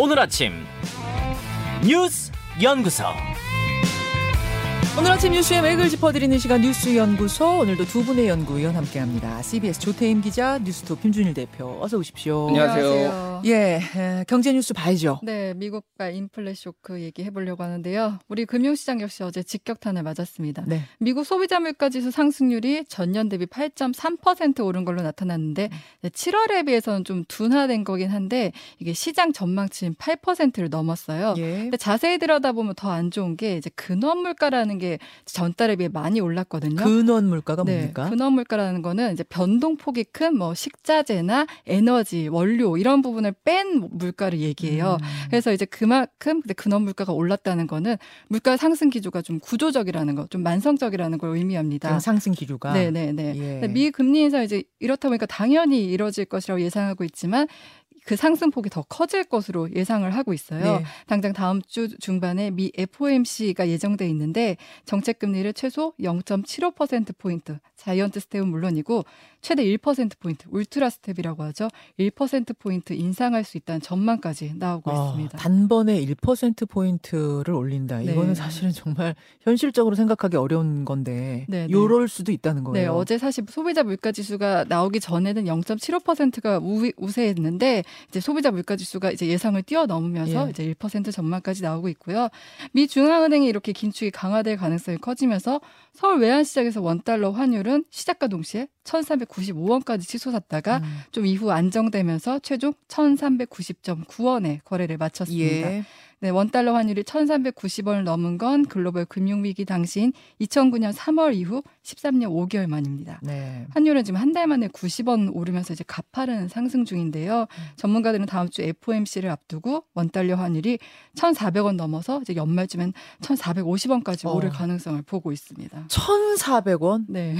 오늘 아침 뉴스 연구소 오늘 아침 뉴스의 맥을 짚어드리는 시간 뉴스 연구소 오늘도 두 분의 연구위원 함께합니다. CBS 조태임 기자, 뉴스톱 김준일 대표 어서 오십시오. 안녕하세요. 예, 에, 경제 뉴스 봐야죠. 네, 미국발 인플레 쇼크 얘기해 보려고 하는데요. 우리 금융시장 역시 어제 직격탄을 맞았습니다. 네. 미국 소비자 물가지수 상승률이 전년 대비 8.3% 오른 걸로 나타났는데 7월에 비해서는 좀 둔화된 거긴 한데 이게 시장 전망치인 8%를 넘었어요. 예. 근데 자세히 들여다보면 더 안 좋은 게 이제 근원 물가라는 게 전달에 비해 많이 올랐거든요. 근원 물가가 네, 뭡니까? 근원 물가라는 거는 이제 변동폭이 큰 뭐 식자재나 에너지, 원료 이런 부분을 뺀 물가를 얘기해요. 음. 그래서 이제 그만큼 근데 근원 물가가 올랐다는 거는 물가 상승 기조가 좀 구조적이라는 거, 좀 만성적이라는 걸 의미합니다. 상승 기류가. 네, 네, 네. 예. 미 금리 인상 이제 이렇다 보니까 당연히 이뤄질 것이라고 예상하고 있지만 그 상승폭이 더 커질 것으로 예상을 하고 있어요. 네. 당장 다음 주 중반에 미 FOMC가 예정돼 있는데 정책 금리를 최소 0.75% 포인트, giant step은 물론이고 최대 1% 포인트, ultra step이라고 하죠. 1% 포인트 인상할 수 있다는 전망까지 나오고 아, 있습니다. 단번에 1% 포인트를 올린다. 네. 이거는 사실은 정말 현실적으로 생각하기 어려운 건데 네, 네. 요럴 수도 있다는 거예요. 네, 어제 사실 소비자 물가 지수가 나오기 전에는 0.75%가 우, 우세했는데 이제 소비자 물가 지수가 이제 예상을 뛰어넘으면서 예. 이제 1% 전망까지 나오고 있고요. 미 중앙은행이 이렇게 긴축이 강화될 가능성이 커지면서 서울 외환시장에서 원달러 환율은 시작과 동시에 1,395원까지 치솟았다가 음. 좀 이후 안정되면서 최종 1,390.9원에 거래를 마쳤습니다. 예. 네, 원달러 환율이 1,390원을 넘은 건 글로벌 금융위기 당시인 2009년 3월 이후 13년 5개월 만입니다. 네. 환율은 지금 한 달 만에 90원 오르면서 이제 가파른 상승 중인데요. 전문가들은 다음 주 FOMC를 앞두고 원달러 환율이 1,400원 넘어서 이제 연말쯤엔 1,450원까지 어. 오를 가능성을 보고 있습니다. 1,400원? 네.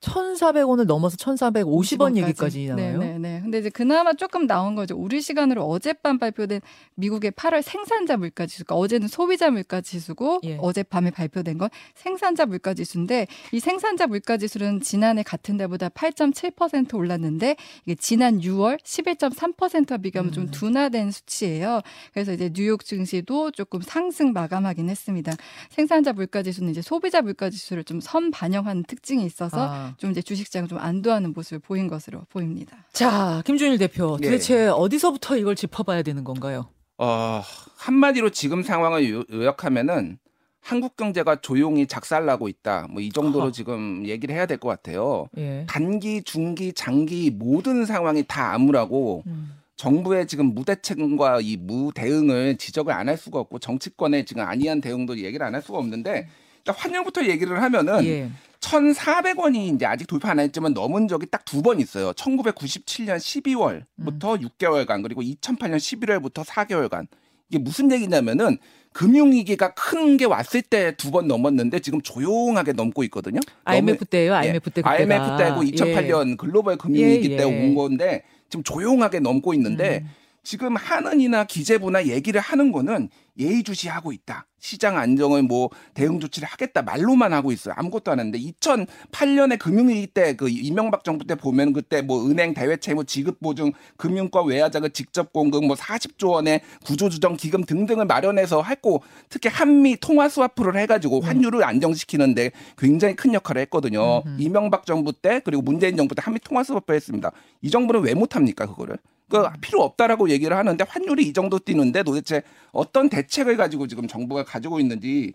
1,400원을 넘어서 1,450원 얘기까지 나와요. 네, 네, 네. 근데 이제 그나마 조금 나온 거죠. 우리 시간으로 어젯밤 발표된 미국의 8월 생산자 물가 지수가 어제는 소비자 물가 지수고 예. 어젯밤에 발표된 건 생산자 물가 지수인데 이 생산자 물가 지수는 지난해 같은 달보다 8.7% 올랐는데 이게 지난 6월 11.3%와 비교하면 좀 음. 둔화된 수치예요. 그래서 이제 뉴욕 증시도 조금 상승 마감하긴 했습니다. 생산자 물가 지수는 이제 소비자 물가 지수를 좀 선 반영하는 특징이 있어서 아. 좀 이제 주식시장 좀 안도하는 모습을 보인 것으로 보입니다. 자, 김준일 대표. 예. 도대체 어디서부터 이걸 짚어봐야 되는 건가요? 어, 한마디로 지금 상황을 요- 요약하면은 한국 경제가 조용히 작살나고 있다. 뭐 이 정도로 허. 지금 얘기를 해야 될 것 같아요. 예. 단기, 중기, 장기 모든 상황이 다 암울하고 음. 정부의 지금 무대책과 이 무대응을 지적을 안 할 수가 없고 정치권의 지금 안이한 대응도 얘기를 안 할 수가 없는데 일단 환율부터 얘기를 하면은 예. 1,400원이 이제 아직 돌파 안 했지만 넘은 적이 딱 두 번 있어요. 1997년 12월부터 6개월간 그리고 2008년 11월부터 4개월간. 이게 무슨 얘기냐면은 금융위기가 큰 게 왔을 때 두 번 넘었는데 지금 조용하게 넘고 있거든요. IMF 때예요. 예, IMF 때 그때가. IMF 때고 2008년 글로벌 금융위기 예, 때 예. 온 건데 지금 조용하게 넘고 있는데 음. 지금 하는이나 기재부나 얘기를 하는 거는 예의주시하고 있다. 시장 안정을 뭐 대응 조치를 하겠다 말로만 하고 있어요. 아무것도 안 했는데 2008년에 금융위기 때 그 이명박 정부 때 보면 그때 뭐 은행 대외 채무 지급 보증 금융과 외화자금 직접 공급 뭐 40조 원의 구조조정 기금 등등을 마련해서 했고 특히 한미 통화 스와프를 해가지고 환율을 안정시키는데 굉장히 큰 역할을 했거든요. 이명박 정부 때 그리고 문재인 정부 때 한미 통화 스와프 했습니다. 이 정부는 왜 못합니까 그거를? 그 필요 없다라고 얘기를 하는데 환율이 이 정도 뛰는데 도대체 어떤 대책을 가지고 지금 정부가 가지고 있는지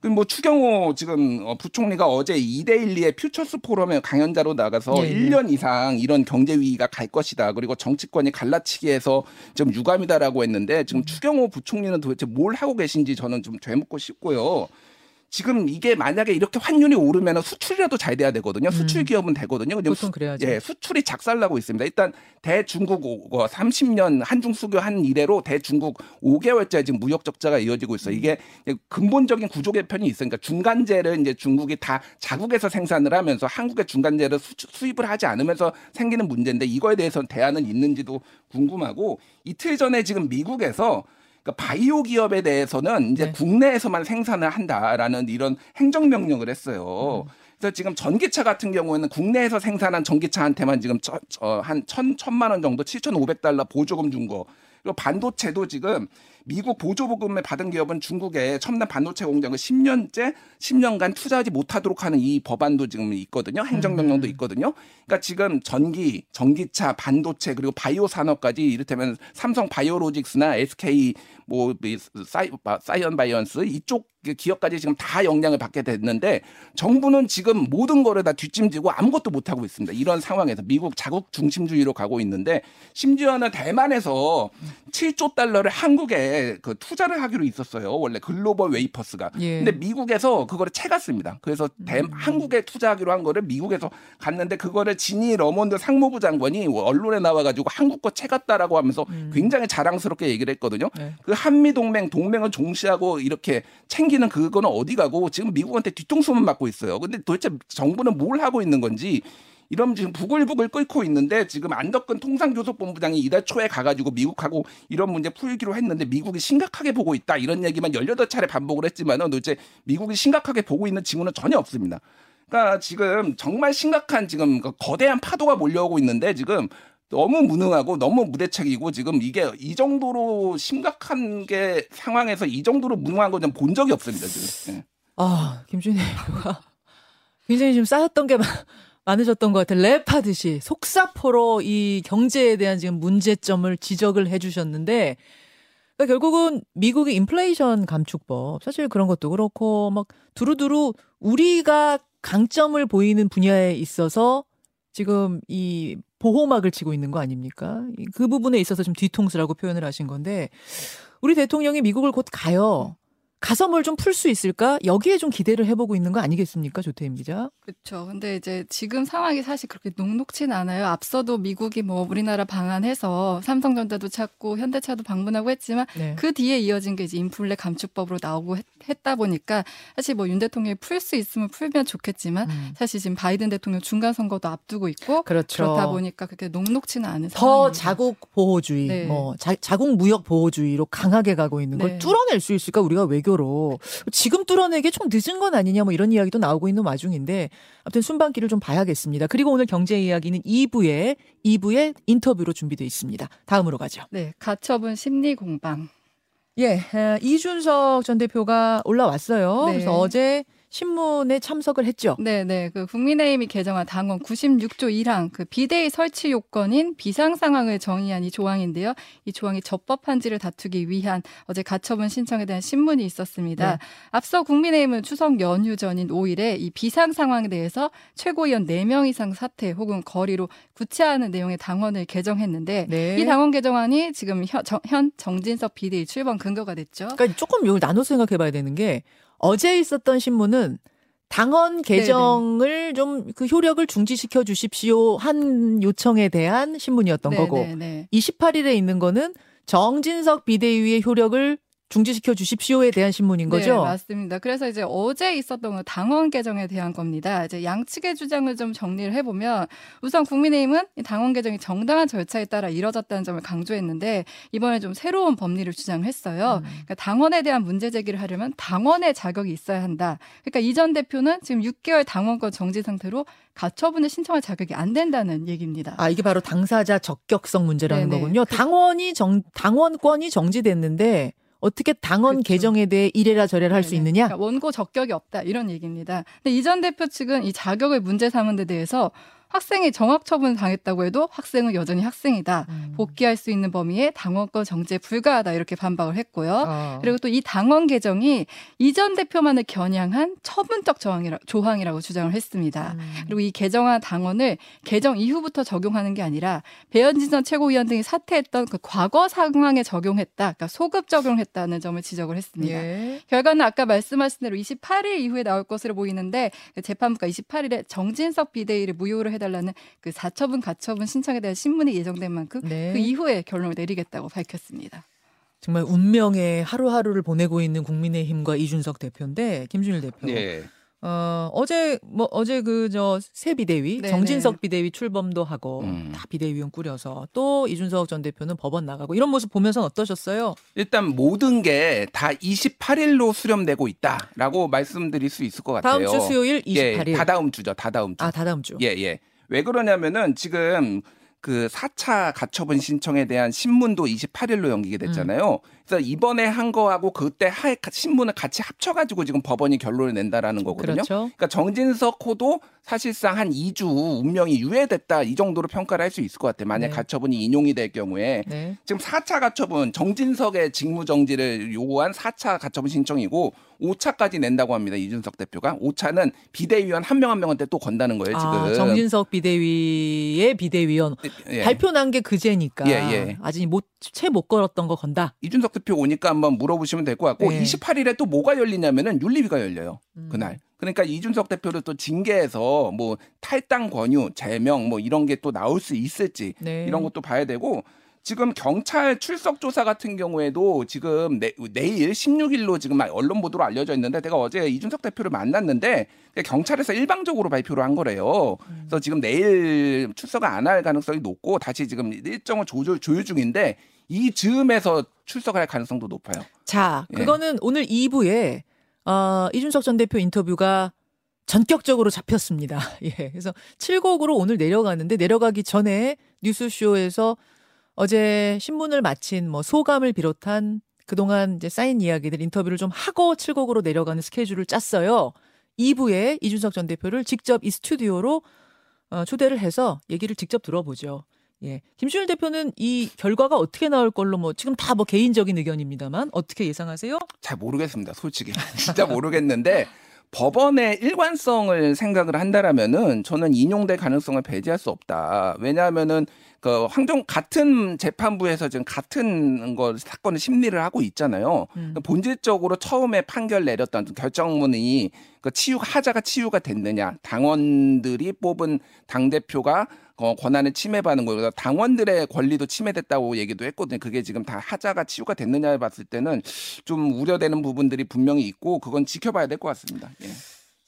그뭐 추경호 지금 어, 부총리가 어제 이데일리의 퓨처스 포럼에 강연자로 나가서 예, 예. 1년 이상 이런 경제 위기가 갈 것이다. 그리고 정치권이 갈라치기해서 좀 유감이다라고 했는데 지금 추경호 부총리는 도대체 뭘 하고 계신지 저는 좀 되묻고 싶고요. 지금 이게 만약에 이렇게 환율이 오르면 수출이라도 잘 돼야 되거든요. 수출 기업은 되거든요. 근데 보통 그래야죠. 예, 수출이 작살나고 있습니다. 일단 대중국 오- 어, 30년 한중 수교 한 이래로 대중국 5개월째 지금 무역 적자가 이어지고 있어요. 이게 근본적인 구조 개편이 있으니까 중간재를 이제 중국이 다 자국에서 생산을 하면서 한국의 중간재를 수, 수입을 하지 않으면서 생기는 문제인데 이거에 대해서는 대안은 있는지도 궁금하고 이틀 전에 지금 미국에서 그러니까 바이오 기업에 대해서는 이제 네. 국내에서만 생산을 한다라는 이런 행정 명령을 했어요. 음. 그래서 지금 전기차 같은 경우에는 국내에서 생산한 전기차한테만 지금 천, 어, 한 천, 천만 원 정도, 7,500달러 보조금 준 거. 그리고 반도체도 지금 미국 보조보금을 받은 기업은 중국의 첨단 반도체 공장을 10년째 10년간 투자하지 못하도록 하는 이 법안도 지금 있거든요. 행정명령도 음. 있거든요. 그러니까 지금 전기, 전기차, 반도체 그리고 바이오 산업까지 이를테면 삼성 바이오로직스나 SK 뭐 사이, 사이언 바이언스 이쪽 그 기업까지 지금 다 영향을 받게 됐는데 정부는 지금 모든 거를 다 뒷짐지고 아무것도 못 하고 있습니다. 이런 상황에서 미국 자국 중심주의로 가고 있는데 심지어는 대만에서 7조 달러를 한국에 그 투자를 하기로 있었어요. 원래 글로벌 웨이퍼스가. 예. 근데 미국에서 그거를 채갔습니다. 그래서 대, 음. 한국에 투자하기로 한 거를 미국에서 갔는데 그거를 지나 러몬도 상무부 장관이 언론에 나와가지고 한국 거 채갔다라고 하면서 굉장히 자랑스럽게 얘기를 했거든요. 네. 그 한미 동맹 동맹을 중시하고 이렇게 챙기는 그거는 어디 가고 지금 미국한테 뒤통수만 맞고 있어요. 근데 도대체 정부는 뭘 하고 있는 건지 이런 지금 부글부글 끓고 있는데 지금 안덕근 통상교섭본부장이 이달 초에 가가지고 미국하고 이런 문제 풀기로 했는데 미국이 심각하게 보고 있다 이런 얘기만 18차례 반복을 했지만은 도대체 미국이 심각하게 보고 있는 징후는 전혀 없습니다. 그러니까 지금 정말 심각한 지금 그 거대한 파도가 몰려오고 있는데 지금 너무 무능하고 너무 무대책이고 지금 이게 이 정도로 심각한 게 상황에서 이 정도로 무능한 건본 적이 없습니다 지금. 예. 아, 김준희 대표가 굉장히 좀 쌓였던 게 많- 많으셨던 것 같아요. 랩하듯이 속사포로 이 경제에 대한 지금 문제점을 지적을 해주셨는데, 그러니까 결국은 미국의 인플레이션 감축법, 사실 그런 것도 그렇고, 막 두루두루 우리가 강점을 보이는 분야에 있어서 지금 이 보호막을 치고 있는 거 아닙니까? 이- 그 부분에 있어서 좀 뒤통수라고 표현을 하신 건데, 우리 대통령이 미국을 곧 가요. 가서 뭘 좀 풀 수 있을까? 여기에 좀 기대를 해보고 있는 거 아니겠습니까? 조태임 기자. 그렇죠. 근데 이제 지금 상황이 사실 그렇게 녹록진 않아요. 앞서도 미국이 뭐 우리나라 방한해서 삼성전자도 찾고 현대차도 방문하고 했지만 네. 그 뒤에 이어진 게 이제 인플레 감축법으로 나오고 했, 다 보니까 사실 뭐 윤 대통령이 풀 수 있으면 풀면 좋겠지만 음. 사실 지금 바이든 대통령 중간 선거도 앞두고 있고 그렇죠. 그렇다 보니까 그렇게 녹록지는 않은 더 상황입니다. 자국 보호주의, 네. 뭐 자, 자국 무역 보호주의로 강하게 가고 있는 걸 네. 뚫어낼 수 있을까? 우리가 외교 로 지금 뚫어내기 좀 늦은 건 아니냐? 뭐 이런 이야기도 나오고 있는 와중인데 아무튼 순방기를 좀 봐야겠습니다. 그리고 오늘 경제 이야기는 2부에 2부에 인터뷰로 준비돼 있습니다. 다음으로 가죠. 네, 가처분 심리 공방. 예, 에, 이준석 전 대표가 올라왔어요. 네. 그래서 어제 신문에 참석을 했죠. 네, 네. 그 국민의힘이 개정한 당원 96조 1항 그 비대위 설치 요건인 비상 상황을 정의한 이 조항인데요. 이 조항이 적법한지를 다투기 위한 어제 가처분 신청에 대한 신문이 있었습니다. 네. 앞서 국민의힘은 추석 연휴 전인 5일에 이 비상 상황에 대해서 최고위원 4명 이상 사퇴 혹은 거리로 구체하는 내용의 당원을 개정했는데 네. 이 당원 개정안이 지금 현, 정- 현 정진석 비대위 출범 근거가 됐죠. 그러니까 조금 이걸 나눠서 생각해 봐야 되는 게 어제 있었던 신문은 당헌 개정을 좀 그 효력을 중지시켜 주십시오 한 요청에 대한 신문이었던 네, 거고 네, 네. 28일에 있는 거는 정진석 비대위의 효력을 중지시켜 주십시오에 대한 신문인 거죠. 네, 맞습니다. 그래서 이제 어제 있었던 그 당원 개정에 대한 겁니다. 이제 양측의 주장을 좀 정리를 해보면 우선 국민의힘은 이 당원 개정이 정당한 절차에 따라 이뤄졌다는 점을 강조했는데 이번에 좀 새로운 법리를 주장했어요. 음. 그러니까 당원에 대한 문제 제기를 하려면 당원의 자격이 있어야 한다. 그러니까 이전 대표는 지금 6개월 당원권 정지 상태로 가처분을 신청할 자격이 안 된다는 얘기입니다. 아 이게 바로 당사자 적격성 문제라는 네네. 거군요. 당원이 정 당원권이 정지됐는데 어떻게 당원 그렇죠. 개정에 대해 이래라 저래라 할 수. 있느냐? 그러니까 원고 적격이 없다 이런 얘기입니다. 근데 이전 대표 측은 이 자격을 문제 삼은 데 대해서 학생이 정학 처분 당했다고 해도 학생은 여전히 학생이다. 음. 복귀할 수 있는 범위에 당원권 정지에 불과하다 이렇게 반박을 했고요. 어. 그리고 또 이 당원 개정이 이전 대표만을 겨냥한 처분적 조항이라, 조항이라고 주장을 했습니다. 음. 그리고 이 개정한 당원을 개정 이후부터 적용하는 게 아니라 배현진 전 최고위원 등이 사퇴했던 그 과거 상황에 적용했다. 그러니까 소급 적용했다는 점을 지적을 했습니다. 예. 결과는 아까 말씀하신 대로 28일 이후에 나올 것으로 보이는데 그 재판부가 28일에 정진석 비대위를 무효로 해달라는 그 사처분 가처분 신청에 대한 신문이 예정된 만큼 네. 그 이후에 결론을 내리겠다고 밝혔습니다. 정말 운명의 하루하루를 보내고 있는 국민의힘과 이준석 대표인데 김준일 대표. 예. 어, 어제 뭐 어제 그 저 새 비대위 네네. 정진석 비대위 출범도 하고 음. 다 비대위원 꾸려서 또 이준석 전 대표는 법원 나가고 이런 모습 보면서 어떠셨어요? 일단 모든 게 다 28일로 수렴되고 있다라고 말씀드릴 수 있을 것 같아요. 다음 주 수요일 28일. 예, 다다음 주죠. 다다음 주. 아, 다다음 주. 예, 예. 왜 그러냐면은 지금 그 4차 가처분 신청에 대한 신문도 28일로 연기게 됐잖아요. 그래서 이번에 한 거하고 그때 하 신문을 같이 합쳐가지고 지금 법원이 결론을 낸다라는 거거든요. 그렇죠. 그러니까 정진석 호도 사실상 한 2주 운명이 유예됐다 이 정도로 평가를 할 수 있을 것 같아요. 만약 네. 가처분이 인용이 될 경우에 네. 지금 4차 가처분 정진석의 직무 정지를 요구한 4차 가처분 신청이고 5차까지 낸다고 합니다. 이준석 대표가 5차는 비대위원 한 명 한 명한테 또 건다는 거예요. 지금 아, 정진석 비대위의 비대위원 예. 발표 난 게 그제니까 예, 예. 아직 못 채 못 걸었던 거 건다. 이준석 대표 오니까 한번 물어보시면 될 것 같고 네. 28일에 또 뭐가 열리냐면은 윤리위가 열려요. 음. 그날. 그러니까 이준석 대표를 또 징계해서 뭐 탈당 권유, 제명 뭐 이런 게 또 나올 수 있을지 네. 이런 것도 봐야 되고 지금 경찰 출석 조사 같은 경우에도 지금 내, 내일 16일로 지금 언론 보도로 알려져 있는데 제가 어제 이준석 대표를 만났는데 경찰에서 일방적으로 발표를 한 거래요. 그래서 지금 내일 출석을 안 할 가능성이 높고 다시 지금 일정을 조절 조율 중인데 이 즈음에서 출석할 가능성도 높아요. 자, 예. 그거는 오늘 2부에 어, 이준석 전 대표 인터뷰가 전격적으로 잡혔습니다. 예. 그래서 7곡으로 오늘 내려가는데 내려가기 전에 뉴스쇼에서 어제 신문을 마친 뭐 소감을 비롯한 그동안 이제 쌓인 이야기들 인터뷰를 좀 하고 7곡으로 내려가는 스케줄을 짰어요. 2부에 이준석 전 대표를 직접 이 스튜디오로 어, 초대를 해서 얘기를 직접 들어보죠. 예. 김준일 대표는 이 결과가 어떻게 나올 걸로 뭐 지금 다 뭐 개인적인 의견입니다만 어떻게 예상하세요? 잘 모르겠습니다. 솔직히 진짜 모르겠는데 법원의 일관성을 생각을 한다라면은 저는 인용될 가능성을 배제할 수 없다. 왜냐하면은 그 황정 같은 재판부에서 지금 같은 거 사건을 심리를 하고 있잖아요. 음. 본질적으로 처음에 판결 내렸던 결정문이 그 치유 하자가 치유가 됐느냐 당원들이 뽑은 당 대표가 어, 권한을 침해받는 거예요. 당원들의 권리도 침해됐다고 얘기도 했거든요. 그게 지금 다 하자가 치유가 됐느냐를 봤을 때는 좀 우려되는 부분들이 분명히 있고 그건 지켜봐야 될 것 같습니다. 예.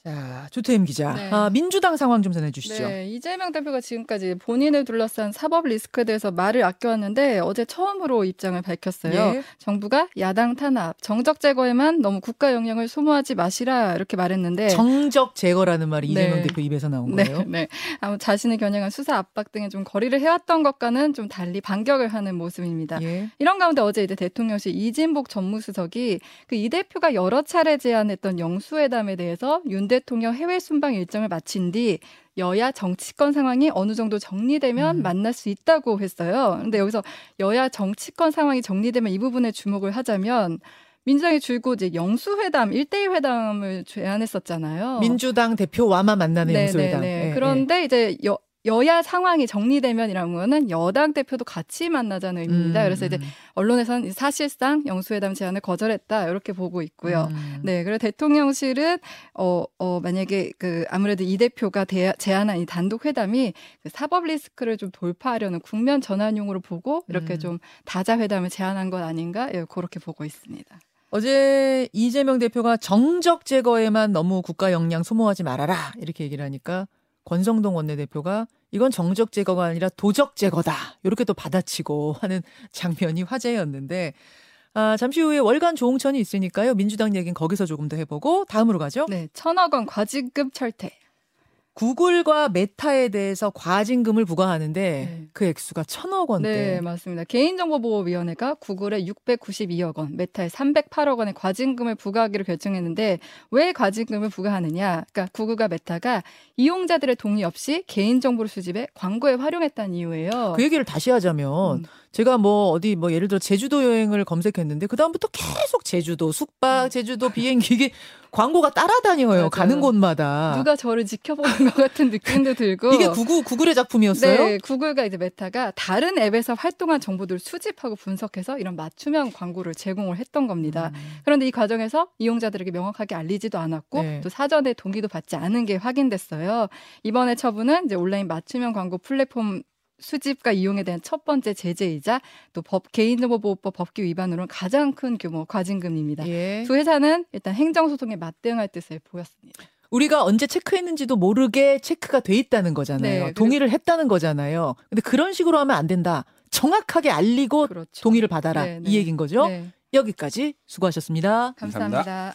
자, 주태임 기자. 네. 아, 민주당 상황 좀 전해 주시죠. 네, 이재명 대표가 지금까지 본인을 둘러싼 사법 리스크에 대해서 말을 아껴왔는데 어제 처음으로 입장을 밝혔어요. 예. 정부가 야당 탄압, 정적 제거에만 너무 국가 영향을 소모하지 마시라 이렇게 말했는데 정적 제거라는 말이 네. 이재명 대표 입에서 나온 네, 거예요. 네. 아무 자신을 겨냥한 수사 압박 등에 좀 거리를 해왔던 것과는 좀 달리 반격을 하는 모습입니다. 예. 이런 가운데 어제 이제 대통령실 이진복 전무수석이 그 이 대표가 여러 차례 제안했던 영수회담에 대해서 윤 대통령 해외 순방 일정을 마친 뒤 여야 정치권 상황이 어느 정도 정리되면 음. 만날 수 있다고 했어요. 근데 여기서 여야 정치권 상황이 정리되면 이 부분에 주목을 하자면 민주당이 줄곧 이제 영수회담, 일대일 회담을 제안했었잖아요. 민주당 대표와만 만나는 네, 영수회담. 네, 네. 예, 그런데 이제 여, 여야 상황이 정리되면이라는 거는 여당 대표도 같이 만나자는 예. 의미입니다. 음, 그래서 이제 음, 언론에서는 사실상 영수회담 제안을 거절했다 이렇게 보고 있고요. 음. 네, 그리고 대통령실은 어, 어 만약에 그 아무래도 이 대표가 대, 제안한 이 단독 회담이 그 사법 리스크를 좀 돌파하려는 국면 전환용으로 보고 이렇게 음. 좀 다자 회담을 제안한 것 아닌가 예, 그렇게 보고 있습니다. 어제 이재명 대표가 정적 제거에만 너무 국가 역량 소모하지 말아라 이렇게 얘기를 하니까 권성동 원내대표가 이건 정적 제거가 아니라 도적 제거다 이렇게 또 받아치고 하는 장면이 화제였는데 아, 잠시 후에 월간 조홍천이 있으니까요 민주당 얘기는 거기서 조금 더 해보고 다음으로 가죠. 네, 천억 원 과징금 철퇴. 구글과 메타에 대해서 과징금을 부과하는데 네. 그 액수가 천억 원대. 네, 맞습니다. 개인정보보호위원회가 구글에 692억 원, 메타에 308억 원의 과징금을 부과하기로 결정했는데 왜 과징금을 부과하느냐? 그러니까 구글과 메타가 이용자들의 동의 없이 개인정보를 수집해 광고에 활용했다는 이유예요. 그 얘기를 다시 하자면 음. 제가 뭐 어디 뭐 예를 들어 제주도 여행을 검색했는데 그 다음부터 계속 제주도 숙박, 제주도 비행기 이게 광고가 따라다녀요 음. 맞아요. 가는 곳마다. 누가 저를 지켜보는 것 같은 느낌도 들고 이게 구글 구글의 작품이었어요? 네, 구글과 이제 메타가 다른 앱에서 활동한 정보들을 수집하고 분석해서 이런 맞춤형 광고를 제공을 했던 겁니다. 음. 그런데 이 과정에서 이용자들에게 명확하게 알리지도 않았고 네. 또 사전에 동의도 받지 않은 게 확인됐어요. 이번에 처분은 이제 온라인 맞춤형 광고 플랫폼 수집과 이용에 대한 첫 번째 제재이자 또 법 개인정보보호법 법규 위반으로는 가장 큰 규모 과징금입니다. 예. 두 회사는 일단 행정소송에 맞대응할 뜻을 보였습니다. 우리가 언제 체크했는지도 모르게 체크가 돼 있다는 거잖아요. 네, 그리고- 동의를 했다는 거잖아요. 근데 그런 식으로 하면 안 된다. 정확하게 알리고 그렇죠. 동의를 받아라. 네, 이 네. 얘기인 거죠. 네, 여기까지 수고하셨습니다. 감사합니다.